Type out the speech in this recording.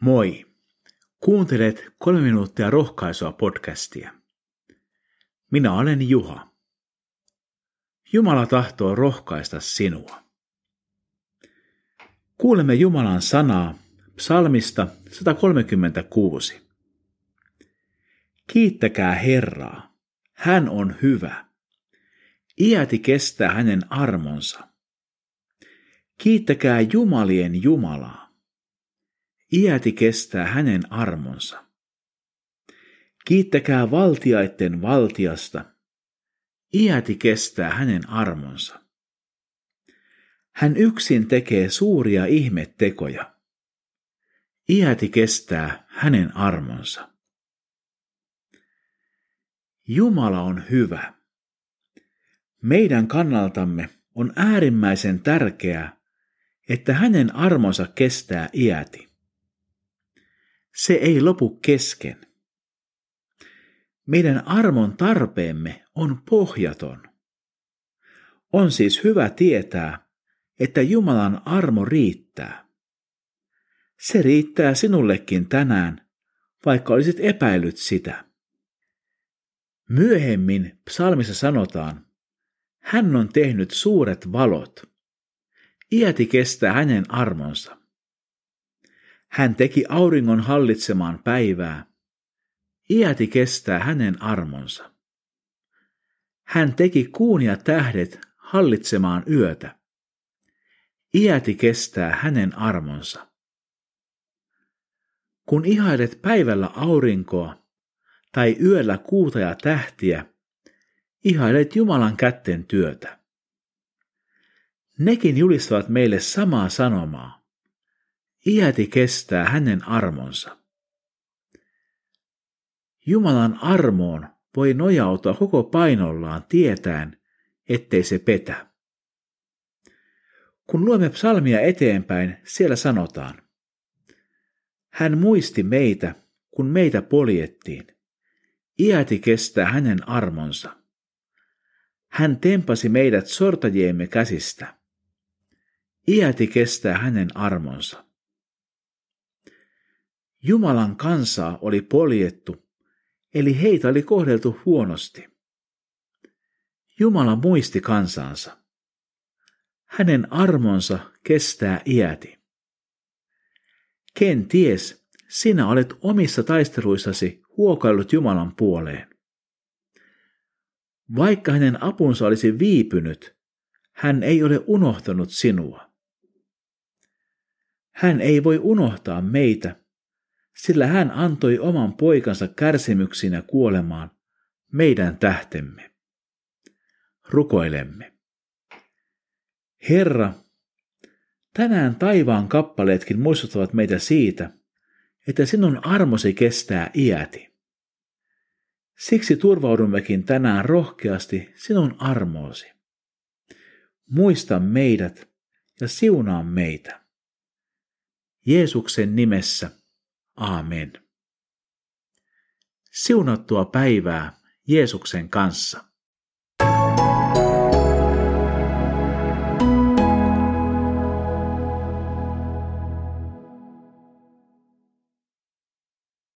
Moi! Kuuntelet kolme minuuttia rohkaisua podcastia. Minä olen Juha. Jumala tahtoo rohkaista sinua. Kuulemme Jumalan sanaa psalmista 136. Kiittäkää Herraa, hän on hyvä. Iäti kestää hänen armonsa. Kiittäkää Jumalien Jumalaa. Iäti kestää hänen armonsa. Kiittäkää valtiaitten valtiasta. Iäti kestää hänen armonsa. Hän yksin tekee suuria ihmettekoja. Iäti kestää hänen armonsa. Jumala on hyvä. Meidän kannaltamme on äärimmäisen tärkeää, että hänen armonsa kestää iäti. Se ei lopu kesken. Meidän armon tarpeemme on pohjaton. On siis hyvä tietää, että Jumalan armo riittää. Se riittää sinullekin tänään, vaikka olisit epäillyt sitä. Myöhemmin psalmissa sanotaan, hän on tehnyt suuret valot. Iäti kestää hänen armonsa. Hän teki auringon hallitsemaan päivää. Iäti kestää hänen armonsa. Hän teki kuun ja tähdet hallitsemaan yötä. Iäti kestää hänen armonsa. Kun ihailet päivällä aurinkoa tai yöllä kuuta ja tähtiä, ihailet Jumalan kätten työtä. Nekin julistavat meille samaa sanomaa. Iäti kestää hänen armonsa. Jumalan armoon voi nojautua koko painollaan tietäen, ettei se petä. Kun luemme psalmia eteenpäin, siellä sanotaan, hän muisti meitä, kun meitä poljettiin. Iäti kestää hänen armonsa. Hän tempasi meidät sortajiemme käsistä. Iäti kestää hänen armonsa. Jumalan kansaa oli poljettu, eli heitä oli kohdeltu huonosti. Jumala muisti kansansa. Hänen armonsa kestää iäti. Ken ties, sinä olet omissa taisteluissasi huokaillut Jumalan puoleen. Vaikka hänen apunsa olisi viipynyt, hän ei ole unohtanut sinua. Hän ei voi unohtaa meitä, sillä hän antoi oman poikansa kärsimyksinä kuolemaan meidän tähtemme. Rukoilemme. Herra, tänään taivaan kappaleetkin muistuttavat meitä siitä, että sinun armosi kestää iäti. Siksi turvaudummekin tänään rohkeasti sinun armoosi. Muista meidät ja siunaa meitä. Jeesuksen nimessä, aamen. Siunattua päivää Jeesuksen kanssa.